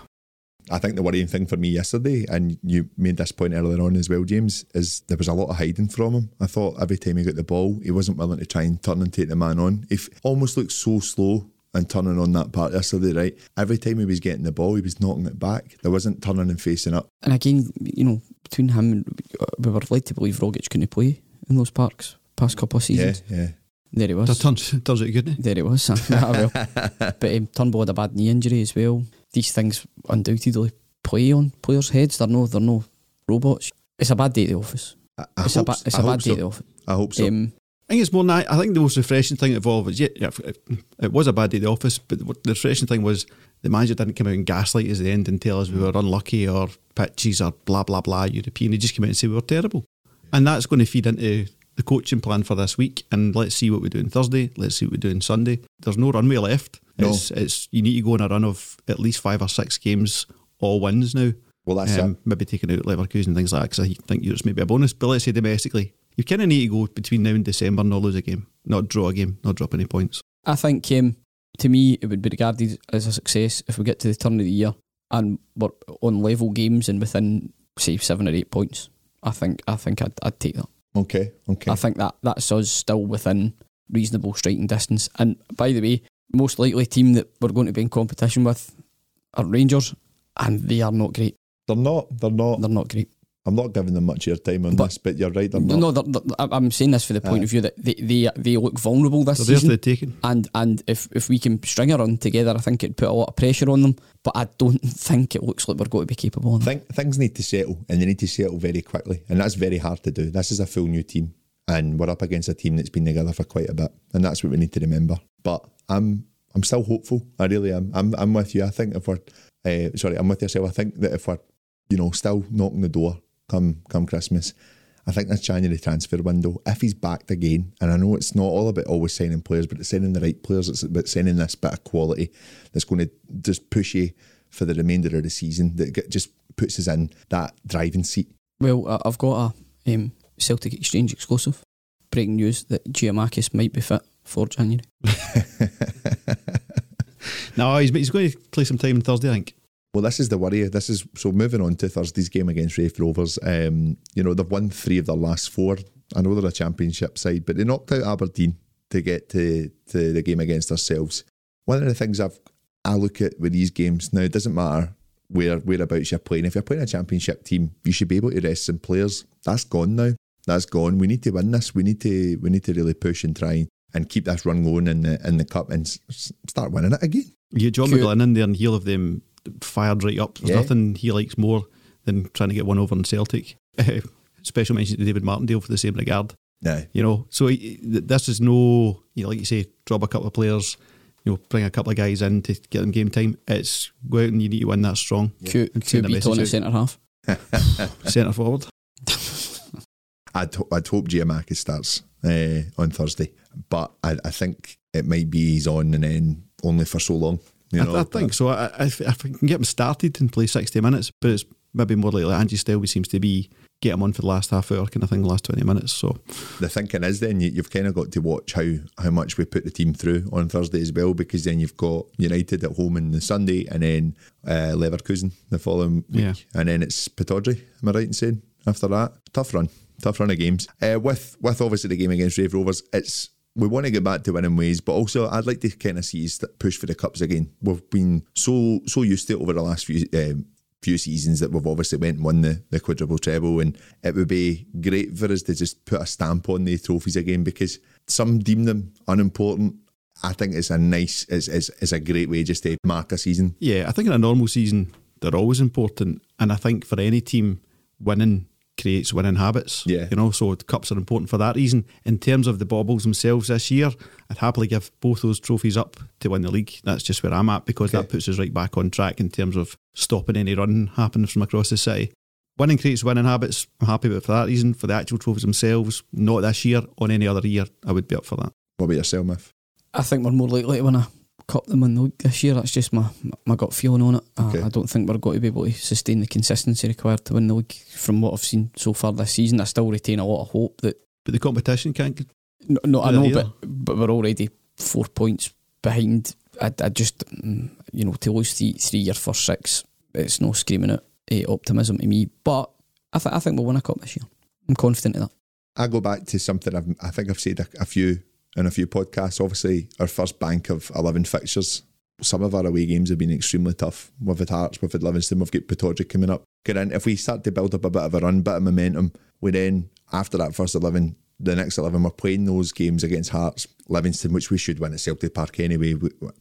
I think the worrying thing for me yesterday, and you made this point earlier on as well, James, is there was a lot of hiding from him. I thought every time he got the ball, he wasn't willing to try and turn and take the man on. He f- almost looked so slow and turning on that part yesterday, right? Every time he was getting the ball, he was knocking it back. There wasn't turning and facing up. And again, you know, between him and we were led to believe Rogic couldn't play in those parks past couple of Yeah, seasons. yeah. There he was. That turns, turns out good. There he was. Ah, well. But um, Turnbull had a bad knee injury as well. These things undoubtedly play on players' heads. They're no, they're no robots. It's a bad day at the office. I, I It's a, hope, ba- it's I a hope bad day so. at the office. I hope so. Um, I think it's more than that. I think the most refreshing thing involved was, yeah, yeah it, it was a bad day at the office, but the refreshing thing was the manager didn't come out and gaslight us at the end and tell us we were unlucky or pitches or blah, blah, blah, European. He just came out and said we were terrible. And that's going to feed into the coaching plan for this week. And let's see what we do on Thursday. Let's see what we do on Sunday. There's no runway left. No. It's, it's You need to go on a run of at least five or six games, all wins now. well, that's Um, it. maybe taking out Leverkusen and things like that because I think Europe's maybe a bonus. But let's say domestically, you kind of need to go between now and December and not lose a game, not draw a game, not drop any points. I think um, to me it would be regarded as a success if we get to the turn of the year and we're on level games and within say seven or eight points. I think I think I'd, I'd take that. Okay, okay. I think that that's us still within reasonable striking distance. And by the way, most likely team that we're going to be in competition with are Rangers, and they are not great. They're not. They're not. They're not great. I'm not giving them much of your time on But- this, but you're right. They're not. No, they're, they're- I- I'm saying this for the point Aye. of view that they, they they look vulnerable this They're there for season. the taking. And and if, if we can string a run together, I think it'd put a lot of pressure on them. But I don't think it looks like we're going to be capable of. Think, things need to settle, and they need to settle very quickly, and that's very hard to do. This is a full new team, and we're up against a team that's been together for quite a bit, and that's what we need to remember. But I'm I'm still hopeful. I really am. I'm I'm with you. I think if we're uh, sorry, I'm with yourself. I think that if we're you know still knocking the door come come Christmas. I think this January transfer window, if he's backed again, and I know it's not all about always signing players, but it's signing the right players. It's about signing this bit of quality that's going to just push you for the remainder of the season. That just puts us in that driving seat. Well, I've got a um, Celtic Exchange exclusive. Breaking news that Giakoumakis might be fit for January. No, he's, he's going to play some time on Thursday, I think. Well, this is the worry. This is so moving on to Thursday's game against Raith Rovers. Um, you know, they've won three of their last four. I know they're a championship side, but they knocked out Aberdeen to get to, to the game against ourselves. One of the things I've I look at with these games now, it doesn't matter where whereabouts you're playing. If you're playing a championship team, you should be able to rest some players. That's gone now. That's gone. We need to win this. We need to we need to really push and try and keep this run going in the in the cup and s- s- start winning it again. You get John Cute. McGlynn in there and he'll have them fired right up. There's Yeah. nothing he likes more than trying to get one over on Celtic. Special mention to David Martindale for the same regard. No. You know, so he- this is no, you know, like you say, drop a couple of players, you know, bring a couple of guys in to get them game time. It's go out and you need to win that strong. Q, And QB message on at centre half. Centre forward. I'd, I'd hope Giakoumakis starts uh, on Thursday, but I, I think it might be he's on and then only for so long. You know, I, I think so. I, I, if I can get him started and play 60 minutes, but it's maybe more likely Angie Stelby seems to be get him on for the last half hour kind of thing, the last 20 minutes. So the thinking is then you, you've kind of got to watch how how much we put the team through on Thursday as well, because then you've got United at home on the Sunday and then uh, Leverkusen the following week, Yeah. and then it's Pittodrie. Am I right in saying after that? Tough run, tough run of games. Uh, with with obviously the game against Raith Rovers, it's we want to get back to winning ways, but also I'd like to kind of see us push for the cups again. We've been so so used to it over the last few um, few seasons that we've obviously went and won the, the quadruple treble, and it would be great for us to just put a stamp on the trophies again because some deem them unimportant. I think it's a nice, it's, it's, it's a great way just to mark a season. Yeah, I think in a normal season, they're always important. And I think for any team, winning creates winning habits. Yeah. You know, so cups are important for that reason. In terms of the Baubles themselves this year, I'd happily give both those trophies up to win the league. That's just where I'm at because Okay. that puts us right back on track in terms of stopping any run happening from across the city. Winning creates winning habits. I'm happy with for that reason. For the actual trophies themselves, not this year, on any other year, I would be up for that. What about yourself, Mif? I think we're more likely to win a cup them league this year. That's just my my gut feeling on it. Okay. I don't think we're going to be able to sustain the consistency required to win the league. From what I've seen so far this season, I still retain a lot of hope that. But the competition can't No, no I know, either. but but we're already four points behind. I, I just you know to lose three three year first six, it's no screaming out eh, optimism to me. But I think I think we'll win a cup this year. I'm confident of that. I go back to something I've, I think I've said a, a few in a few podcasts. Obviously, our first bank of 11 fixtures. Some of our away games have been extremely tough. We've had Hearts, we've had Livingston, we've got Pittodrie coming up. Get in. If we start to build up a bit of a run, bit of momentum, we then, after that first 11, the next 11, we're playing those games against Hearts, Livingston, which we should win at Celtic Park anyway,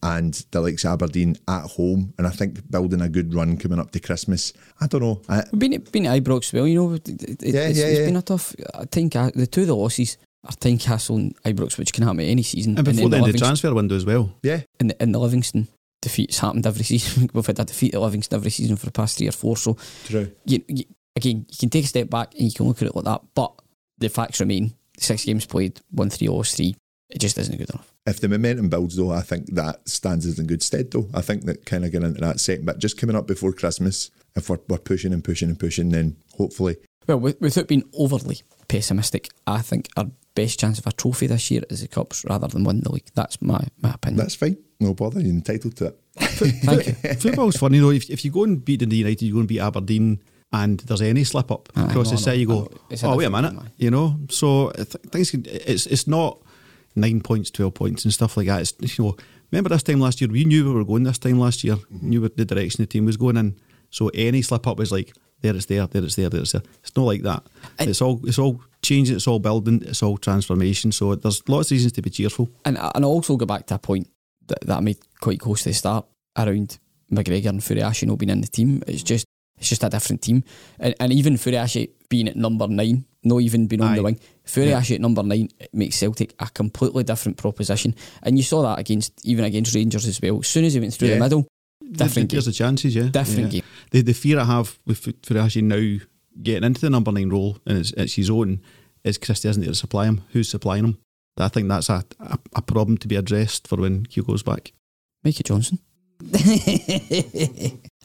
and the likes of Aberdeen at home. And I think building a good run coming up to Christmas. I don't know. I, We've been been at Ibrox well, you know. It, Yeah, it's, yeah, it's yeah. been a tough. I think uh, the two of the losses are Tynecastle and Ibrox, which can happen at any season. And before then the end of the transfer window as well. yeah, and the, and the Livingston defeats happened every season. We've had a defeat at Livingston every season for the past three or four. So true. you, you, again, you can take a step back and you can look at it like that. But the facts remain: six games played, one three, lost three. It just isn't good enough. If the momentum builds, though, I think that stands us in good stead, though. I think that kind of getting into that second bit, just coming up before Christmas, if we're, we're pushing and pushing and pushing, then hopefully, Well, with- without being overly pessimistic, I think our best chance of a trophy this year is the cups rather than win the league. That's my my opinion. that's fine. No bother. You're entitled to it. Thank you. Football's funny though. If, if you go and beat Dundee United, you go and beat Aberdeen, and there's any slip up Aye, across no, the no, city, you go, know. It's a oh wait a minute, game, you know. So uh, th- things can, it's it's not nine points, twelve points, and stuff like that. It's you know. Remember this time last year, we knew we were going this time last year, mm-hmm. knew what the direction the team was going in. So any slip up was like, there it's there, there it's there, there it's there. It's not like that. And- it's all it's all changing, it's all building, it's all transformation. So there's lots of reasons to be cheerful. And and I'll also go back to a point that, that I made quite close to the start around McGregor and Furuhashi not being in the team. It's just it's just a different team. And, and even Furuhashi being at number nine, not even being on Aye. the wing, Furuhashi at number nine it makes Celtic a completely different proposition. And you saw that against even against Rangers as well. As soon as he went through Yeah. the middle, different There's game. the chances, yeah. Different Yeah. game. The the fear I have with Fu- Furuhashi now getting into the number nine role and it's, it's his own is Christie isn't there to supply him. Who's supplying him? I think that's a, a, a problem to be addressed for when Hugh goes back. Mikey Johnston.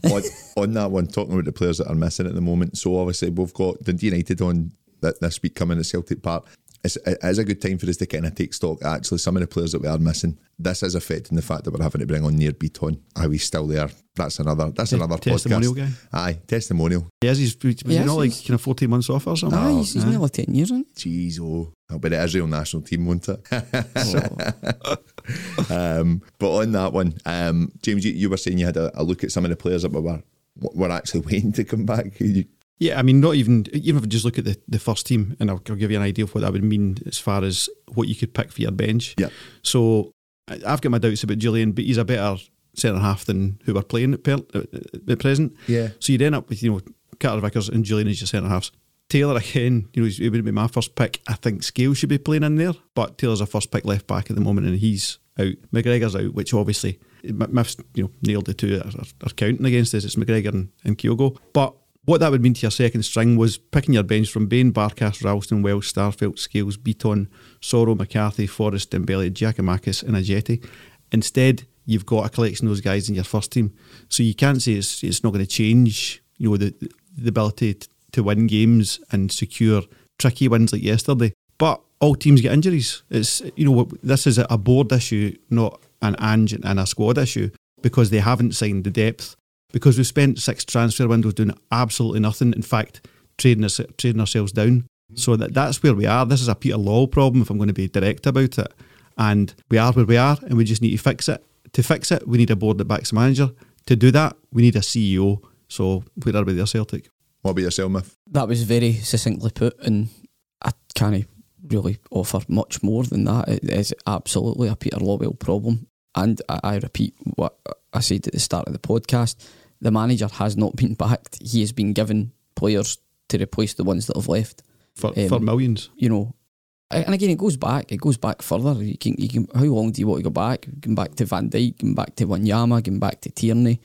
on, on that one, talking about the players that are missing at the moment. So obviously we've got Dundee United on th- this week coming to Celtic Park. It's, it is a good time for us to kind of take stock. Actually, some of the players that we are missing. This is affecting the fact that we're having to bring on Nir Bitton. Are we still there? That's another. That's Te- another testimonial podcast. guy? Aye, testimonial. Yes, he's was he Yes, not like he's- kind of fourteen months off or something. Aye, he's, he's nearly 10 years, isn't Jeez, oh, that'll be the Israel national team, won't it? he? um, but on that one, um, James, you, you were saying you had a, a look at some of the players that we were were actually waiting to come back. You- Yeah, I mean, not even even if I just look at the, the first team, and I'll, I'll give you an idea of what that would mean as far as what you could pick for your bench. Yeah. So I've got my doubts about Jullien, but he's a better centre half than who we're playing at, per, at, at present. Yeah. So you'd end up with you know Carter Vickers and Jullien as your centre halves. Taylor again, you know, he wouldn't be my first pick. I think Scale should be playing in there, but Taylor's a first pick left back at the moment, and he's out. McGregor's out, which obviously Mif's you know nailed the two that are, are counting against us. It's McGregor and, and Kyogo. But what that would mean to your second string was picking your bench from Bain, Barkas, Ralston, Welsh, Starfelt, Scales, Bitton, Soro, McCarthy, Forrest, Dembele, Giakoumakis, and Ajeti. Instead, you've got a collection of those guys in your first team, so you can't say it's it's not going to change. You know the the ability t- to win games and secure tricky wins like yesterday. But all teams get injuries. It's you know this is a board issue, not an Ange and a squad issue because they haven't signed the depth. Because we've spent six transfer windows doing absolutely nothing. In fact, trading us, trading ourselves down. So that that's where we are. This is a Peter Lawwell problem. If I'm going to be direct about it, and we are where we are, and we just need to fix it. To fix it, we need a board that backs the manager. To do that, we need a CEO. So where are we there, Celtic? What about yourself, Mif? That was very succinctly put, and I can't really offer much more than that. It is absolutely a Peter Lawwell problem. And I, I repeat what I said at the start of the podcast the manager has not been backed. He has been given players to replace the ones that have left. For, Um, for millions. You know, and again, it goes back. It goes back further. You can, you can. How long do you want to go back? Going back to Van Dijk, going back to Wanyama, going back to Tierney,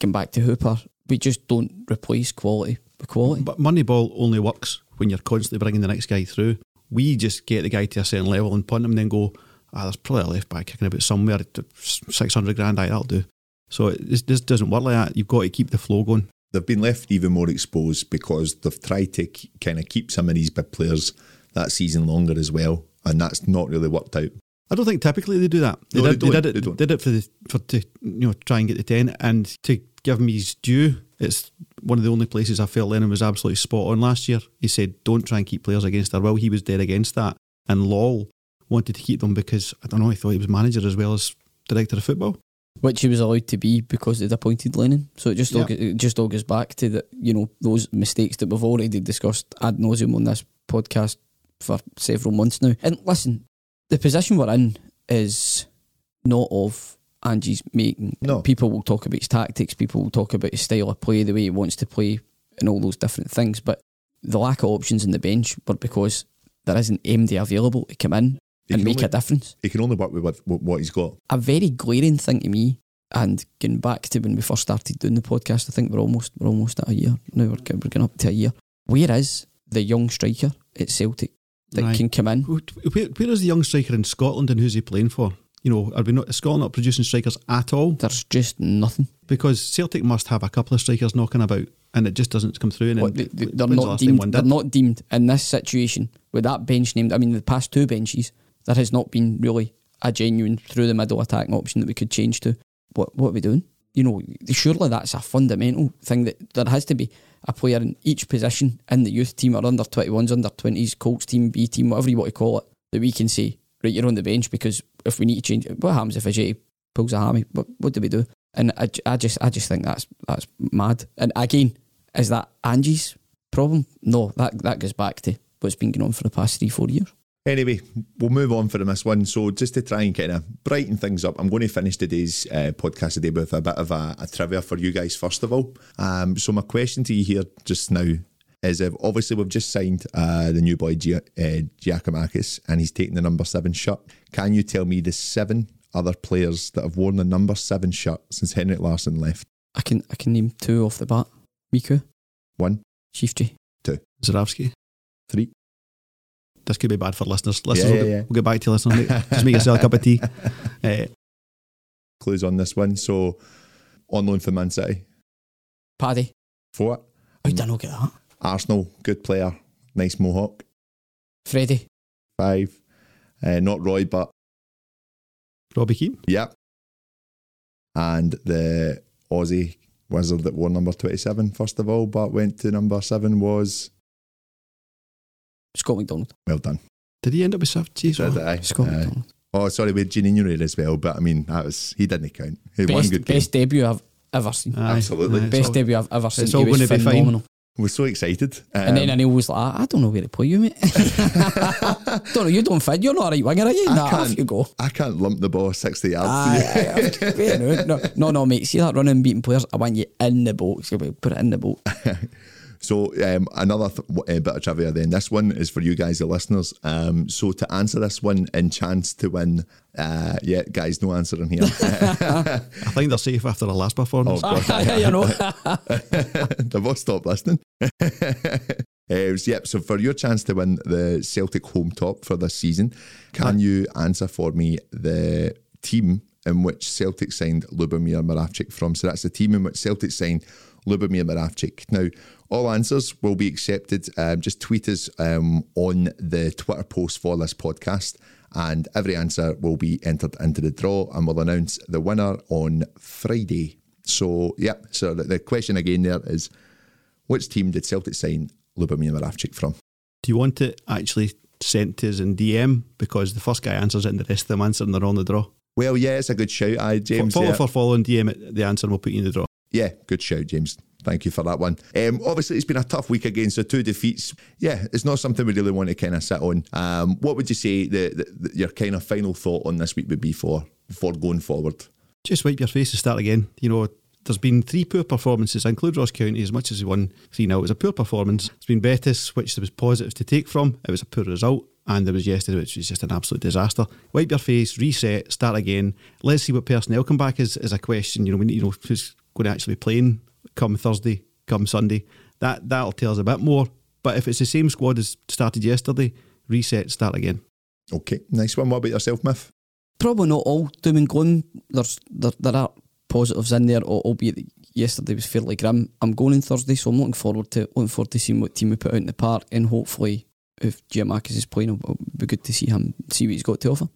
going back to Hooper. We just don't replace quality with quality. But Moneyball only works when you're constantly bringing the next guy through. We just get the guy to a certain level and punt him and then go, ah, there's probably a left back kicking about somewhere, 600 grand, aye, that'll do. So it, doesn't work like that. You've got to keep the flow going. They've been left even more exposed because they've tried to kind of keep some of these big players that season longer as well, and that's not really worked out. I don't think typically they do that. They, No, did, they they, did it. They did it for the for to you know try and get the ten and to give him his due. It's one of the only places I felt Lennon was absolutely spot on last year. He said, "Don't try and keep players against their will." He was dead against that, and Lol wanted to keep them because I don't know. He thought he was manager as well as director of football. Which he was allowed to be because they'd appointed Lennon. So it just all, it just all goes back to the you know those mistakes that we've already discussed ad nauseum on this podcast for several months now. And listen, the position we're in is not of Angie's making. No. people will talk about his tactics. People will talk about his style of play, the way he wants to play, and all those different things. But the lack of options in the bench were because there isn't MD available to come in and make only- a difference He can only work with what, what he's got. a very glaring thing to me. And getting back to when we first started doing the podcast, I think we're almost we're almost at a year now. We're, we're getting up to a year. Where is the young striker at Celtic that Right. can come in? Where, where is the young striker in Scotland and who's he playing for? You know, are we not is Scotland not producing strikers at all? There's just nothing. Because Celtic must have a couple of strikers knocking about, and it just doesn't come through. And What, they, they're when's the not deemed. They're not deemed in this situation with that bench named. I mean, the past two benches, there has not been really a genuine through the middle attacking option that we could change to. What what are we doing? You know, surely that's a fundamental thing that there has to be a player in each position in the youth team or under 21s, under 20s, Colts team, B team, whatever you want to call it, that we can say, right, you're on the bench because if we need to change what happens if Ajay pulls a hammy? What, what do we do? And I, I just I just think that's that's mad. And again, is that Angie's problem? No, that that goes back to what's been going on for the past three, four years. Anyway, we'll move on from this one. So, just to try and kind of brighten things up, I'm going to finish today's uh, podcast today with a bit of a, a trivia for you guys, first of all. Um, so, my question to you here just now is if obviously we've just signed uh, the new boy Gia- uh, Giakoumakis and he's taking the number seven shirt. Can you tell me the seven other players that have worn the number seven shirt since Henrik Larsson left? I can I can name two off the bat. Miku, One, Chief Two. Zurawski. three. This could be bad for listeners. Listeners, Yeah, we'll, get, yeah. we'll get back to you, listeners. mate. Just make yourself a cup of tea. Uh, Clues on this one. So, on loan for Man City. Paddy. Four. How did I not get that? Arsenal, good player, nice mohawk. Freddie. Five. Uh, not Roy, but Robbie Keane. Yep. And the Aussie wizard that wore number 27, first of all, but went to number seven was Scott McDonald. well done. Did he end up with Swift? Jeez, Did oh. I? Scott Aye. McDonald. Oh, sorry, with Janino there as well, but I mean, that was he didn't count. He had one Best, good game. best debut I've ever seen. Aye, Absolutely. aye, best all- debut I've ever seen. it's all was gonna be fine. phenomenal. We're so excited. And then Um, Anil was like, ah, I don't know where to put you, mate. don't know, you don't fit. You're not a right winger, are you? I Nah, can't- off you go. I can't lump the ball 60 yards. Aye, aye, aye. Fair enough. no, no, no, mate. See that running beating players? I want you in the boat. So Put it in the boat. So um, another th- w- uh, bit of trivia then. This one is for you guys, the listeners. Um, so to answer this one in chance to win, uh, yeah, guys, no answer in here. I think they're safe after the last performance. Oh, God. you know. They've all stopped listening. Uh, so, yep, so for your chance to win the Celtic home top for this season, can you answer for me the team in which Celtic signed Lubomir Moravcik from? So that's the team in which Celtic signed Lubomir Moravcik. Now, all answers will be accepted. Um, just tweet us um, on the Twitter post for this podcast, and every answer will be entered into the draw, and we'll announce the winner on Friday. So, yeah, so the, the question again there is which team did Celtic sign Lubomir Moravcik from? Do you want it actually sent to us in DM because the first guy answers it and the rest of them answer and they're on the draw? Well, yeah, it's a good shout. I James. follow yeah. for following DM the answer and we'll put you in the draw. Yeah, good shout, James. Thank you for that one. Um, obviously, it's been a tough week again, so two defeats. Yeah, it's not something we really want to kind of sit on. Um, what would you say the, the, the, your kind of final thought on this week would be for for going forward? Just wipe your face and start again. You know, there's been three poor performances. I include Ross County as much as he won 3 0. It was a poor performance. It's been Betis, which there was positives to take from. It was a poor result. And there was yesterday, which was just an absolute disaster. Wipe your face, reset, start again. Let's see what personnel come back is, is a question. You know, we need, you know who's going to actually be playing come Thursday, come Sunday. That that'll tell us a bit more. But if it's the same squad as started yesterday, reset, start again. Okay, nice one. What about yourself, Mif? Probably not all doom and gloom. There's there, there are positives in there, al- albeit yesterday was fairly grim. I'm going on Thursday, so I'm looking forward to looking forward to seeing what team we put out in the park, and hopefully, if Jim Giakoumakis is playing, it'll be good to see him see what he's got to offer.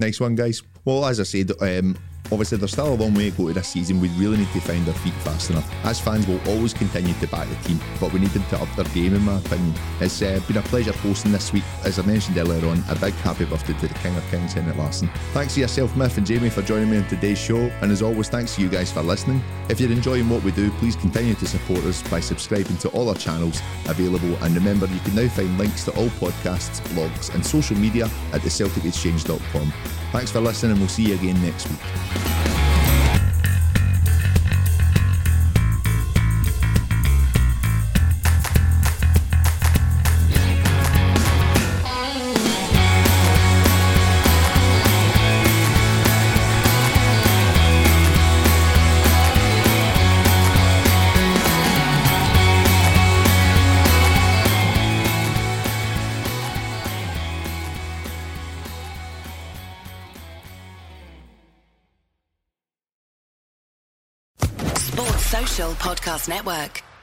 Nice one, guys. Well, as I said, um, obviously there's still a long way to go to this season. We really need to find our feet fast enough. As fans, we'll always continue to back the team, but we need them to up their game, in my opinion. It's uh, been a pleasure hosting this week. As I mentioned earlier on, a big happy birthday to the King of Kings, Henrik Larsson. Thanks to yourself, Mif and Jamie, for joining me on today's show. And as always, thanks to you guys for listening. If you're enjoying what we do, please continue to support us by subscribing to all our channels available. And remember, you can now find links to all podcasts, blogs, and social media at thecelticexchange.com. Thanks for listening, and we'll see you again next week. Podcast Network.